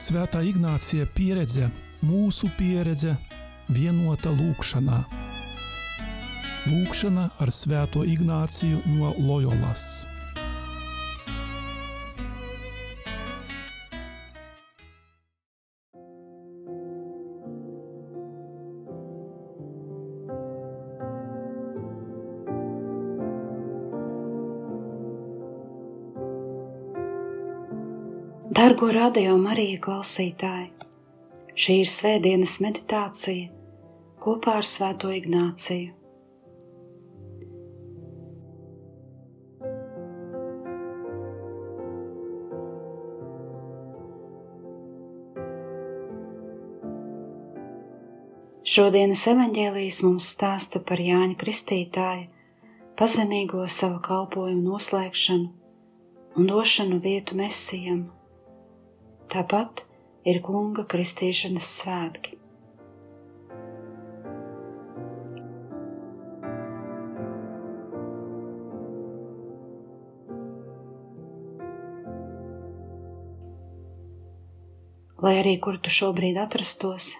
Svētā Ignācija pieredze, mūsu pieredze, vienota lūkšanā. Lūkšana ar Svēto Ignāciju no Loyolas. Dargo radio Marija klausītāji! Šī ir svētdienas meditācija kopā ar Svēto Ignāciju. Šodienas evaņģēlijas mums stāsta par Jāņa Kristītāja pazemīgo savu kalpojumu noslēgšanu un došanu vietu mesijam Tāpat ir kunga kristīšanas svētki. Lai arī kur tu šobrīd atrastos,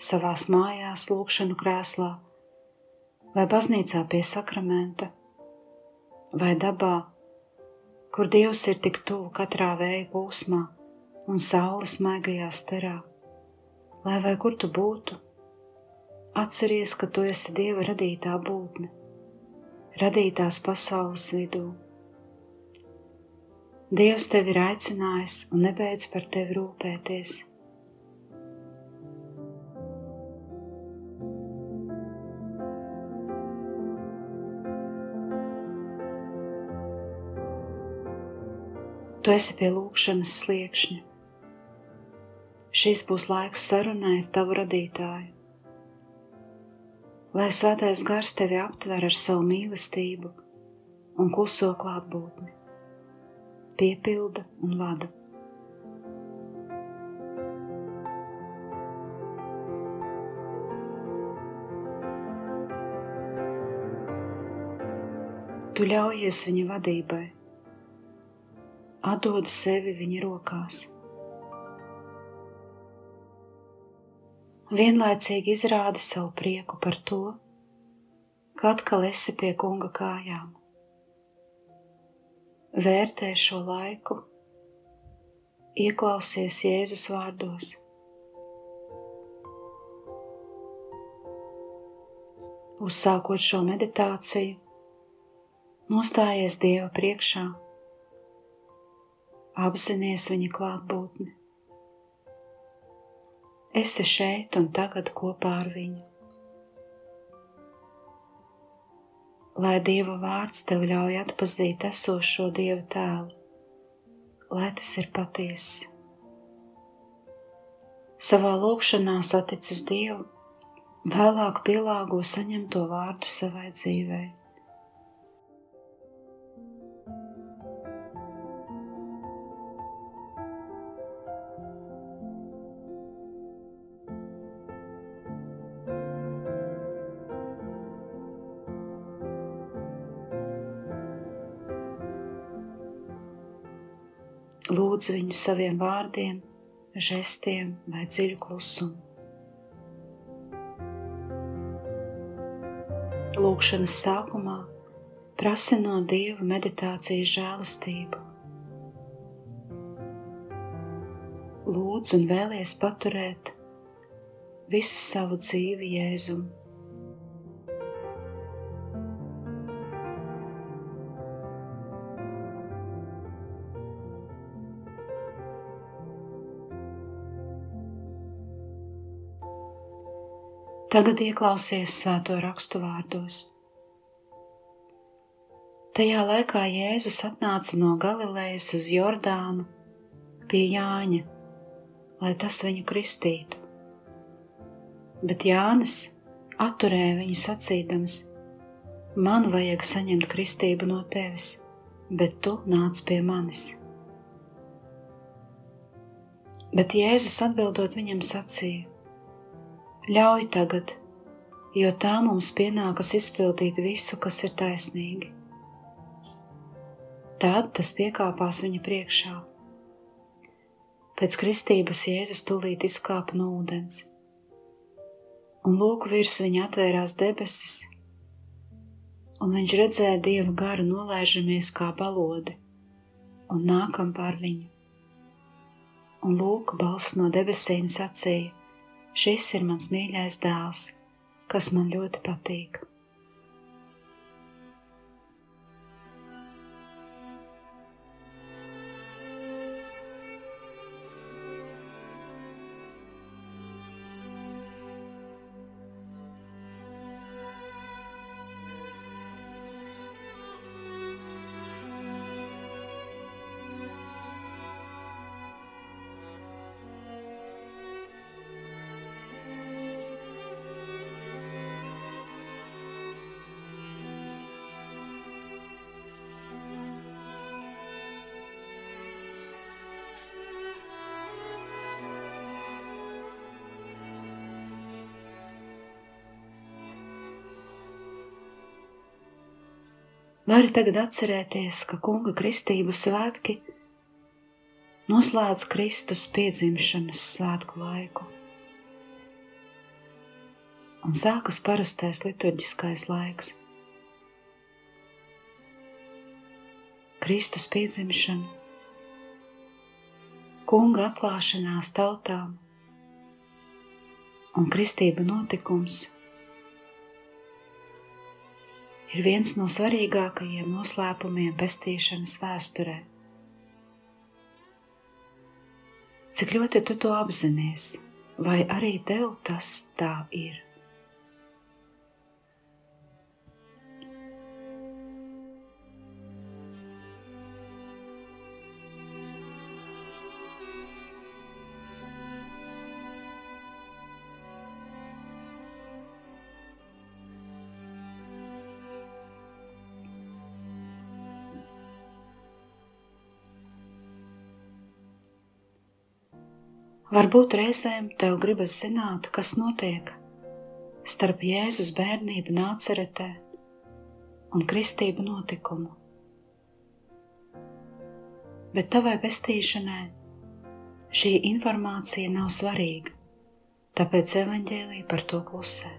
savās mājās, lūkšanu krēslā, vai baznīcā pie sakramenta, vai dabā, kur Dievs ir tik tuvu katrā vēja pūsmā un saules maigajā sterā. Lai vai kur tu būtu, atceries, ka tu esi Dieva radītā būtne, radītās pasaules vidū. Dievs tevi ir aicinājis un nebeidz par tevi rūpēties. Tu esi pie lūkšanas sliekšņa. Šis būs laiks sarunai ar tavu radītāju. Lai svētais gars tevi aptver ar savu mīlestību un kluso klātbūtni, piepilda un vada. Tu ļaujies viņa vadībai, atdod sevi viņa rokās. Vienlaicīgi izrādi savu prieku par to, ka atkal esi pie kunga kājām. Vērtē šo laiku, ieklausies Jēzus vārdos. Uzsākot šo meditāciju, nostājies Dieva priekšā, apzinies viņa klātbūtni esi šeit un tagad kopā ar viņu. Lai Dieva vārds tev ļauj atpazīt esošo Dieva tēlu, lai tas ir patiesi. Savā lūkšanā saticis Dievu, vēlāk pielāgo saņemto vārdu savai dzīvei. Lūdzu viņu saviem vārdiem, žestiem vai dziļu klusumu. Lūkšanas sākumā prasa no Dieva meditācijas žēlastību. Lūdzu un vēlies paturēt visu savu dzīvi Jēzumu. Tagad ieklausies svēto rakstu vārdos. Tajā laikā Jēzus atnāca no Galilejas uz Jordānu pie Jāņa, lai tas viņu kristītu. Bet Jānis atturēja viņu sacīdams: Man vajag saņemt kristību no tevis, bet tu nāc pie manis. Bet Jēzus atbildot viņam sacīja: Ļauj tagad, jo tā mums pienākas izpildīt visu, kas ir taisnīgi. Tad tas piekāpās viņa priekšā. Pēc kristības Jēzus tūlīt izkāpa no ūdens, un lūk, virs viņa atvērās debesis, un viņš redzēja dieva garu nolaižamies kā balodi un nākam pār viņu. Un lūk, balss no debesīm sacīja: Šis ir mans mīļais dēls, kas man ļoti patīk. Vari tagad atcerēties, ka kunga kristību svētki noslēdz Kristus piedzimšanas svētku laiku. Un sākas parastais liturģiskais laiks. Kristus piedzimšana, kunga atklāšanās tautām un kristība notikums – ir viens no svarīgākajiem noslēpumiem pestīšanas vēsturē. Cik ļoti tu to apzinājies, vai arī tev tas tā ir? Varbūt reizēm tev gribas zināt, kas notiek starp Jēzus bērnību nāceretē un kristību notikumu. Bet tavai pestīšanai šī informācija nav svarīga, tāpēc evaņģēlī par to klusē.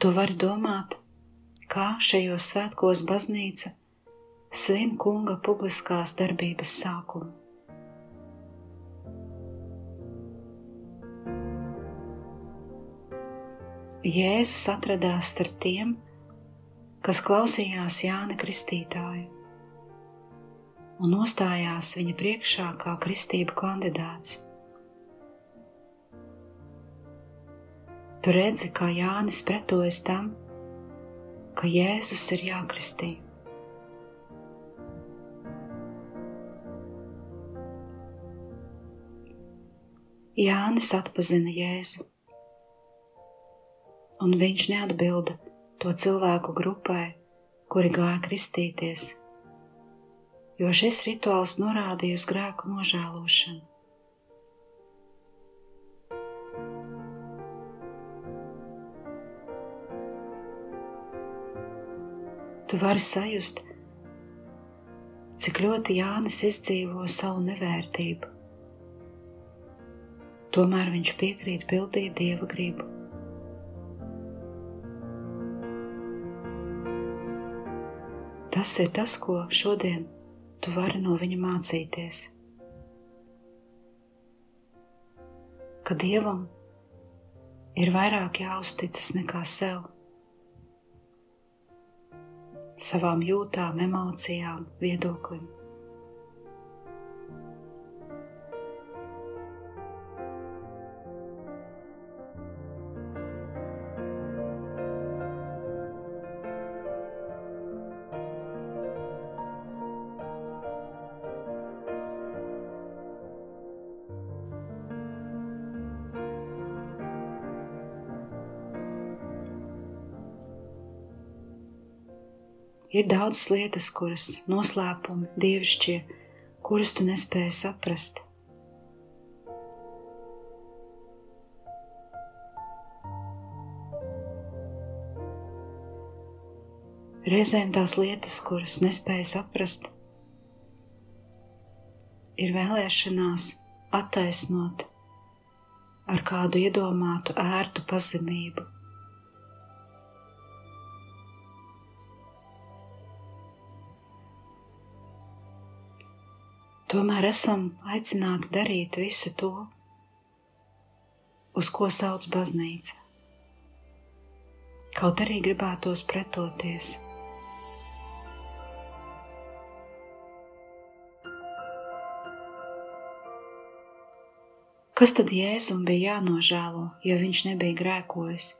Tu vari domāt, kā šajos svētkos baznīca svin kunga publiskās darbības sākumu. Jēzus atradās starp tiem, kas klausījās Jāna Kristītāju un nostājās viņa priekšā kā kristību kandidāts. Tu redzi, kā Jānis pretojas tam, ka Jēzus ir jākristī. Jānis atpazina Jēzu, un viņš neatbilda to cilvēku grupai, kuri gāja kristīties, jo šis rituāls norādīja uz grēku nožēlošanu. Tu vari sajust, cik ļoti Jānis izdzīvo savu nevērtību tomēr viņš piekrīt pildīt dieva gribu. Tas ir tas, ko šodien tu vari no viņa mācīties. Ka dievam ir vairāk jāuzticas nekā sev, savām jūtām, emocijām, viedoklim. Ir daudzas lietas, kuras noslēpumi, dievišķie, kurus tu nespēji saprast. Reizēm tās lietas, kuras nespēja saprast, ir vēlēšanās attaisnot ar kādu iedomātu ērtu pazemību. Tomēr esam aicināti darīt visu to, uz ko sauc baznīca. Kaut arī gribētos pretoties. Kas tad Jēzum bija jānožēlo, ja viņš nebija grēkojis?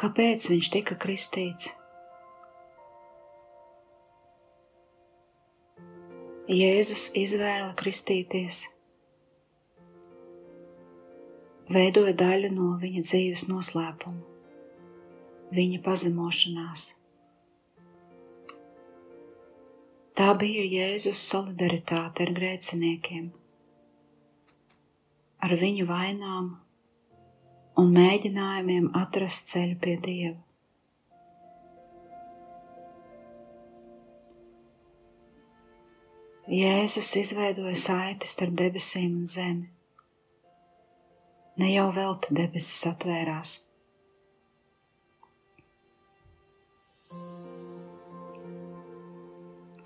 Kāpēc viņš tika kristīts? Jēzus izvēle kristīties veidoja daļu no viņa dzīves noslēpuma, viņa pazemošanās. Tā bija Jēzus solidaritāte ar grēciniekiem ar viņu vainām un mēģinājumiem atrast ceļu pie Dieva. Jēzus izveidoja saiti starp debesīm un zemi. Ne jau velti debesis atvērās.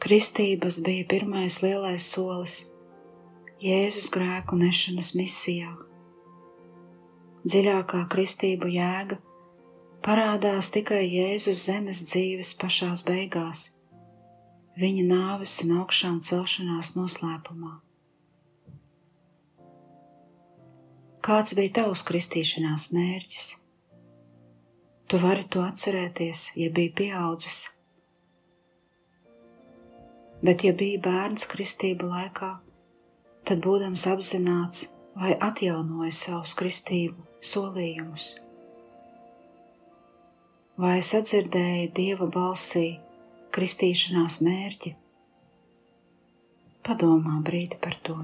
Kristības bija pirmais lielais solis Jēzus grēku nešanas misijā. Dziļākā kristību jēga parādās tikai Jēzus zemes dzīves pašās beigās, viņa nāves un augšām celšanās noslēpumā. Kāds bija tavs kristīšanās mērķis? Tu vari to atcerēties, ja biji pieaudzis. Bet, ja biji bērns kristību laikā, tad būdams apzināts vai atjaunoja savus kristību solījumus. Vai sadzirdēja Dieva balsī kristīšanās mērķi? Padomā brīdi par to.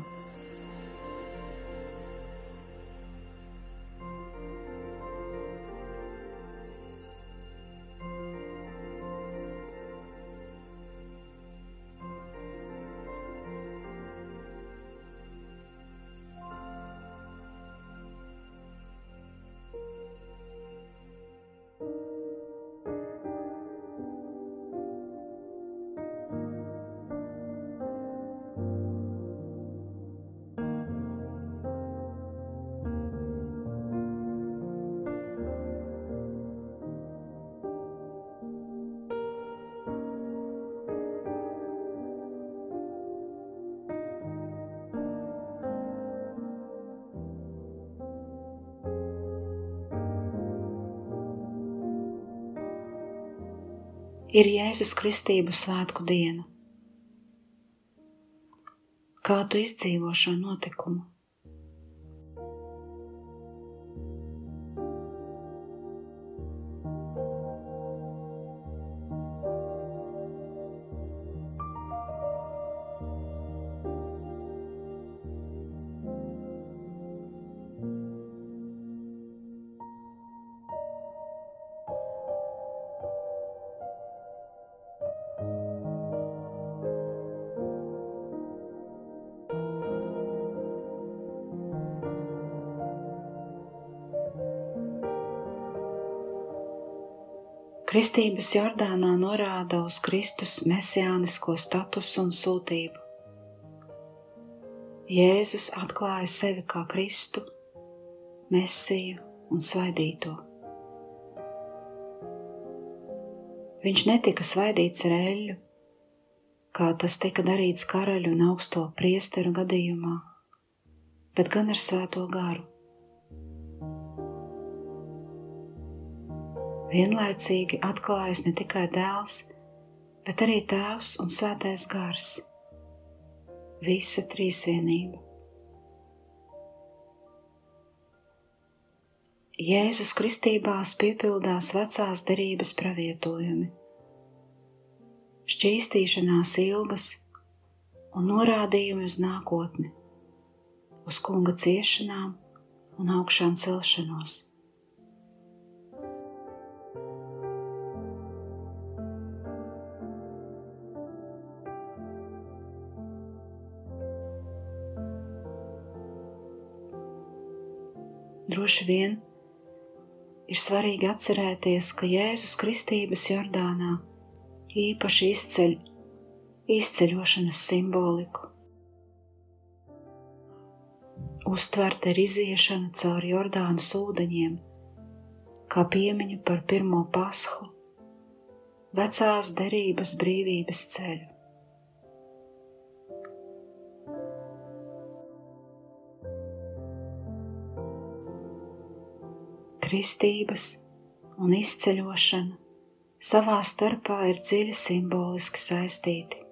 Ir Jēzus Kristību svētku diena. Kā tu izdzīvo šo notikumu? Kristības Jordānā norāda uz Kristus mesijānisko statusu un sūtību. Jēzus atklāja sevi kā Kristu, Mesiju un Svaidīto. Viņš netika svaidīts ar eļļu, kā tas tika darīts karaļu un augsto priesteru gadījumā, bet gan ar svēto garu. Vienlaicīgi atklājas ne tikai dēls, bet arī tēvs un svētais gars - visa trīsvienība. Jēzus kristībās piepildās vecās derības pravietojumi, šķīstīšanās ilgas un norādījumi uz nākotni, uz kunga ciešanām un augšām celšanos. Droši vien ir svarīgi atcerēties, ka Jēzus Kristības Jordānā īpaši izceļ izceļošanas simboliku. Uztvert ir iziešana cauri Jordānas ūdeņiem, kā piemiņu par pirmo pashu, vecās derības brīvības ceļu. Kristības un izceļošana savā starpā ir dziļi simboliski saistīti.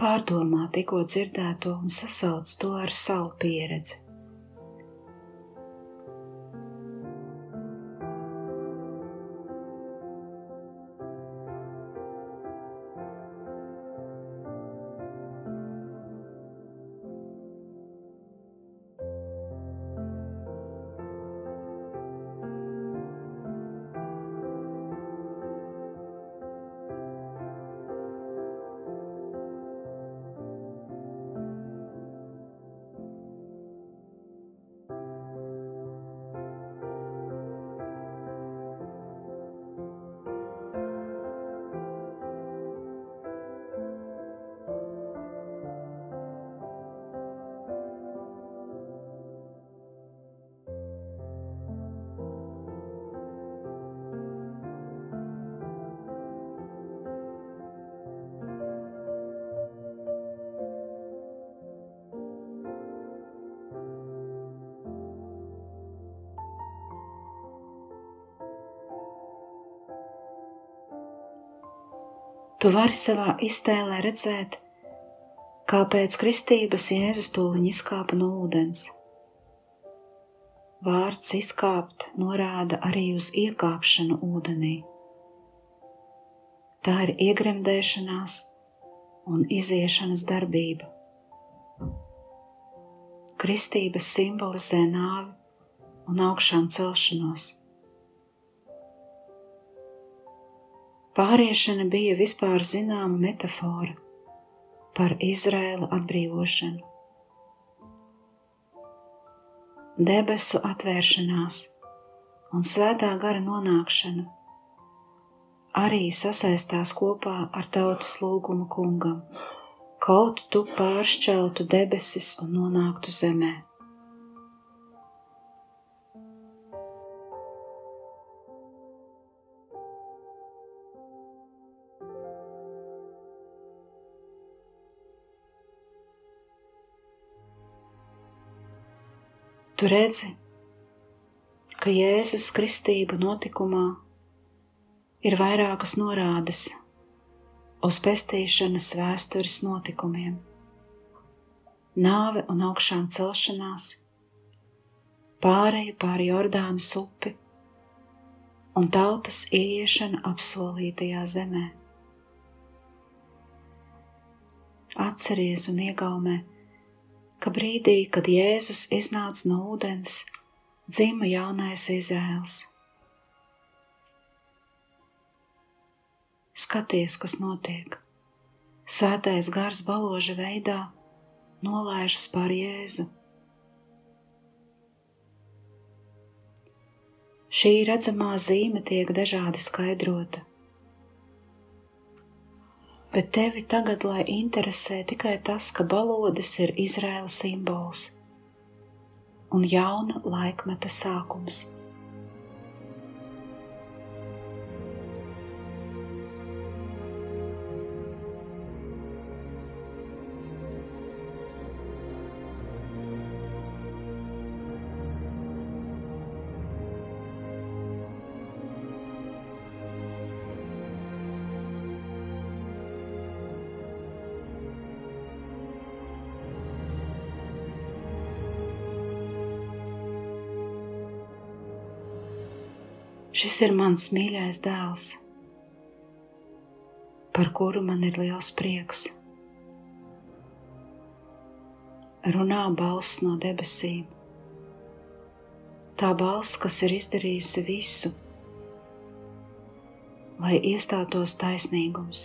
Pārdomā tikko dzirdēto un sasauc to ar savu pieredzi. Tu vari savā iztēlē redzēt, kā pēc kristības Jēzus tūliņ izkāpa no ūdens. Vārds izkāpt norāda arī uz iekāpšanu ūdenī. Tā ir iegremdēšanās un iziešanas darbība. Kristības simbolizē nāvi un augšām celšanos. Pāriešana bija vispār zināma metafora par Izraēla atbrīvošanu. Debesu atvēršanās un svētā gara nonākšana arī sasaistās kopā ar tautas lūgumu kungam, kaut tu pāršķeltu debesis un nonāktu zemē. Tu redzi, ka Jēzus Kristība notikumā ir vairākas norādes uz pestīšanas vēstures notikumiem, nāve un augšām celšanās, pāreja pāri Jordānas upi un tautas ieiešana apsolītajā zemē. Atceries un iegaumē, ka brīdī, kad Jēzus iznāca no ūdens, dzima jaunais Izraels. Skaties, kas notiek. Svētais gars baloža veidā nolaižas pār Jēzu. Šī redzamā zīme tiek dažādi skaidrota bet tevi tagad, lai interesē tikai tas, ka balodis ir Izraēla simbols un jauna laikmeta sākums. Šis ir mans mīļais dēls, par kuru man ir liels prieks. Runā balss no debesīm. Tā balss, kas ir izdarījusi visu, lai iestātos taisnīgums.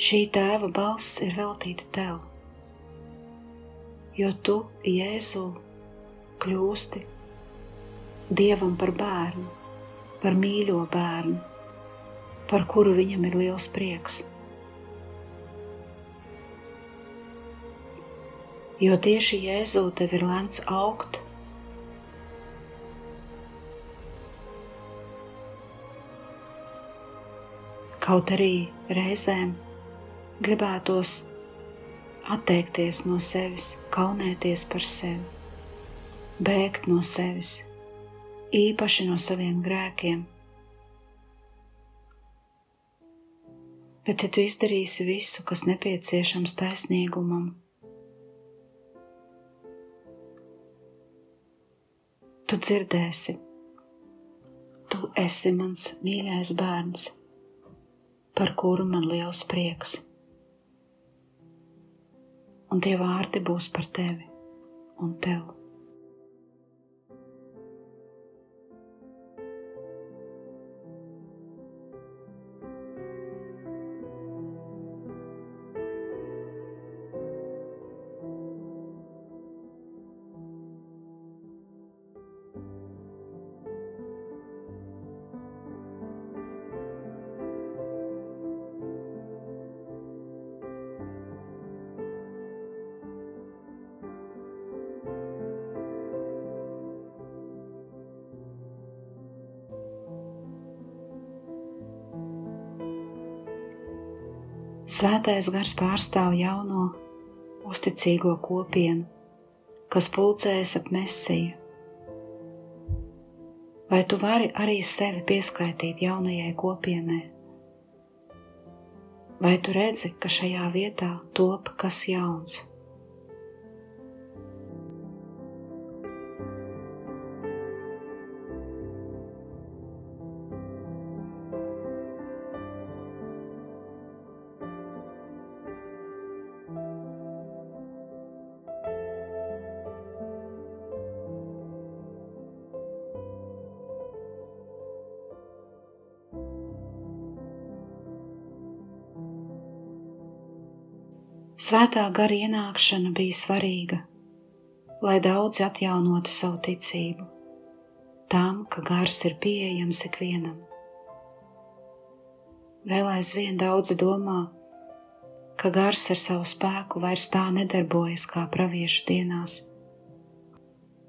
Šī tēva balss ir veltīta tev. jo tu, Jēzu, kļūsti Dievam par bērnu, par mīļo bērnu, par kuru viņam ir liels prieks. Jo tieši Jēzu tev ir lemts augt Kaut arī reizēm gribētos atteikties no sevis, kaunēties par sevi, bēgt no sevis, īpaši no saviem grēkiem. Bet, ja tu izdarīsi visu, kas nepieciešams taisnīgumam, tu dzirdēsi, tu esi mans mīļais bērns par kuru man liels prieks. Un tie vārdi būs par tevi un tevi. Svētais gars pārstāv jauno, uzticīgo kopienu, kas pulcējas ap mesiju. Vai tu vari arī sevi pieskaitīt jaunajai kopienai? Vai tu redzi, ka šajā vietā top kas jauns? Svētā gara ienākšana bija svarīga, lai daudzi atjaunotu savu ticību, tam, ka gars ir pieejams ikvienam. Vēl aizvien daudzi domā, ka gars ar savu spēku vairs tā nedarbojas kā praviešu dienās,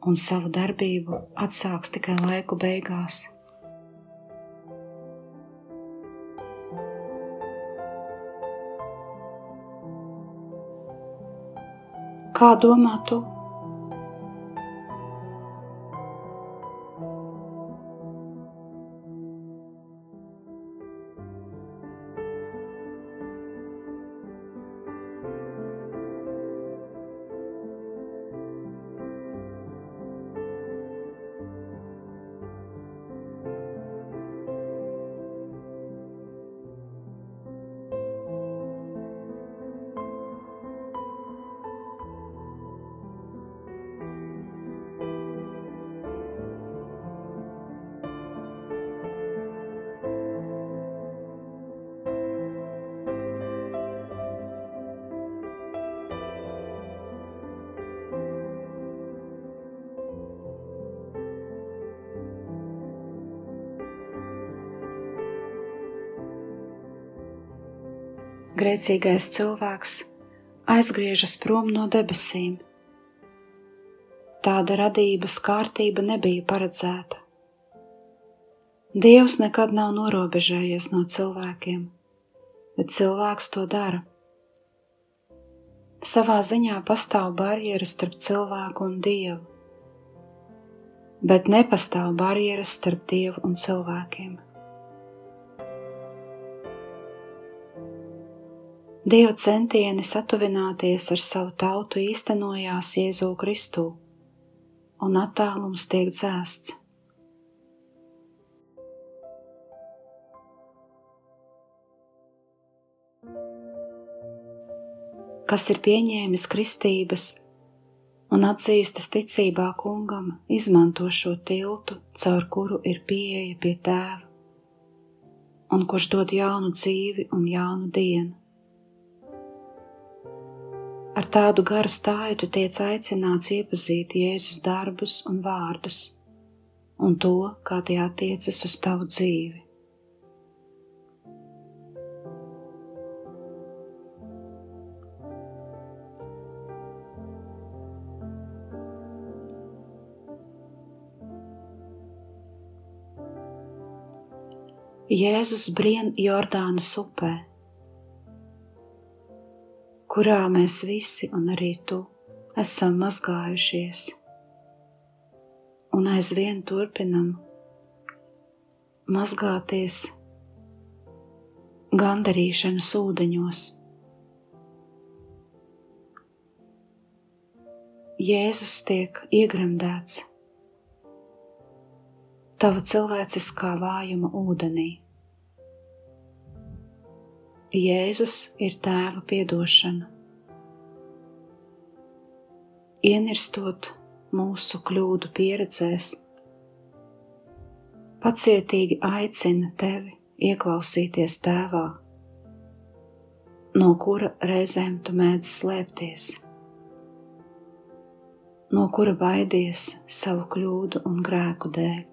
un savu darbību atsāks tikai laiku beigās. Kā domā tu? Grēcīgais cilvēks aizgriežas prom no debesīm. Tāda radības kārtība nebija paredzēta. Dievs nekad nav norobežējies no cilvēkiem, bet cilvēks to dara. Savā ziņā pastāv barjeras starp cilvēku un dievu, bet nepastāv barjeras starp dievu un cilvēkiem. Dieva centieni satuvināties ar savu tautu īstenojās Jēzu Kristu, un attālums tiek dzēsts. Kas ir pieņēmis kristības un atzīstas ticībā kungam, izmanto šo tiltu, caur kuru ir pieeja pie tēva, un kurš dod jaunu dzīvi un jaunu dienu. Ar tādu garu stāju tu tiec aicināts iepazīt Jēzus darbus un vārdus, un to, kā tie attiecas uz tavu dzīvi. Jēzus brien Jordānas upē kurā mēs visi, un arī tu, esam mazgājušies, un aizvien turpinam mazgāties gandarīšanas ūdeņos. Jēzus tiek iegremdēts tava cilvēciskā vājuma ūdenī. Jēzus ir tēva piedošana. Ienirstot mūsu kļūdu pieredzēs, pacietīgi aicina tevi ieklausīties tēvā, no kura reizēm tu mēdz slēpties, no kura baidies savu kļūdu un grēku dēļ.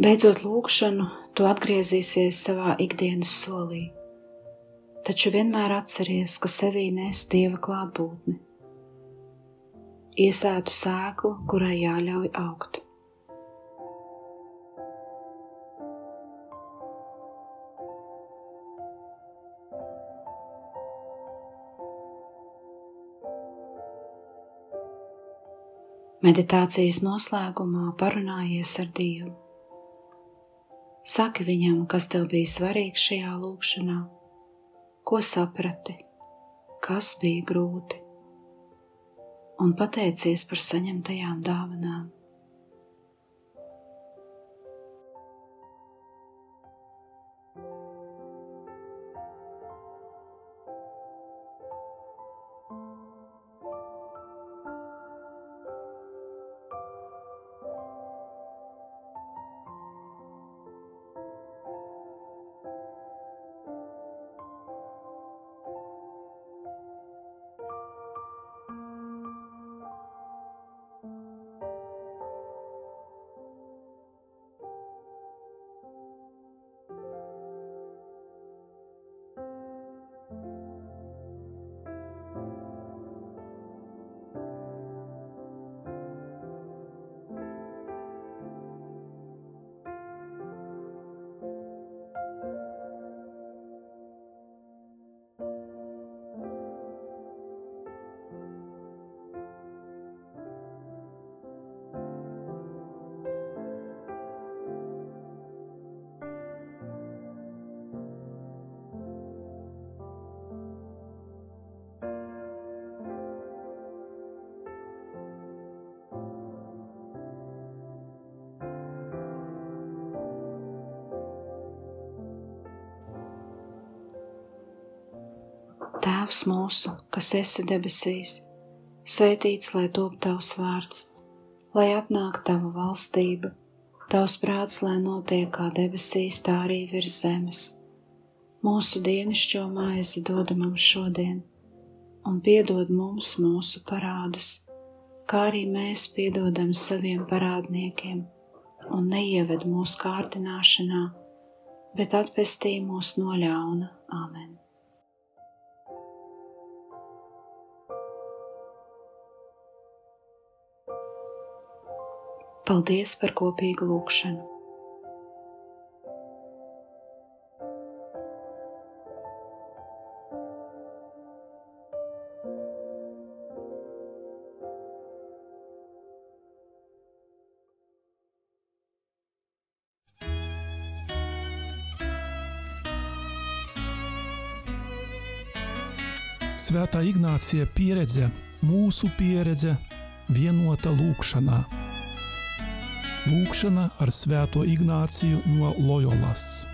Beidzot lūgšanu, tu atgriezīsies savā ikdienas solī, taču vienmēr atceries, ka sevī nes Dieva klātbūtni, iesētu sēklu, kurai jāļauj augt. Meditācijas noslēgumā parunājies ar Dievu. Saki viņam, kas tev bija svarīgs šajā lūkšanā, ko saprati, kas bija grūti, un pateicies par saņemtajām dāvanām. Tēvs mūsu, kas esi debesīs, svētīts lai top tavs vārds, lai atnāk tava valstība, tavs prāts, lai notiek kā debesīs, tā arī virs zemes. Mūsu dienascho maizi dod mums šodien, un piedod mums mūsu parādus, kā arī mēs piedodam saviem parādniekiem, un neieved mūsu kārdināšanā, bet atpestī mūs no ļauna. Āmen! Paldies par kopīgu lūgšanu! Svētā Ignācija pieredze, mūsu pieredze, vienota lūkšanā. lūkšena ar sveto ignacijų nuo lojolas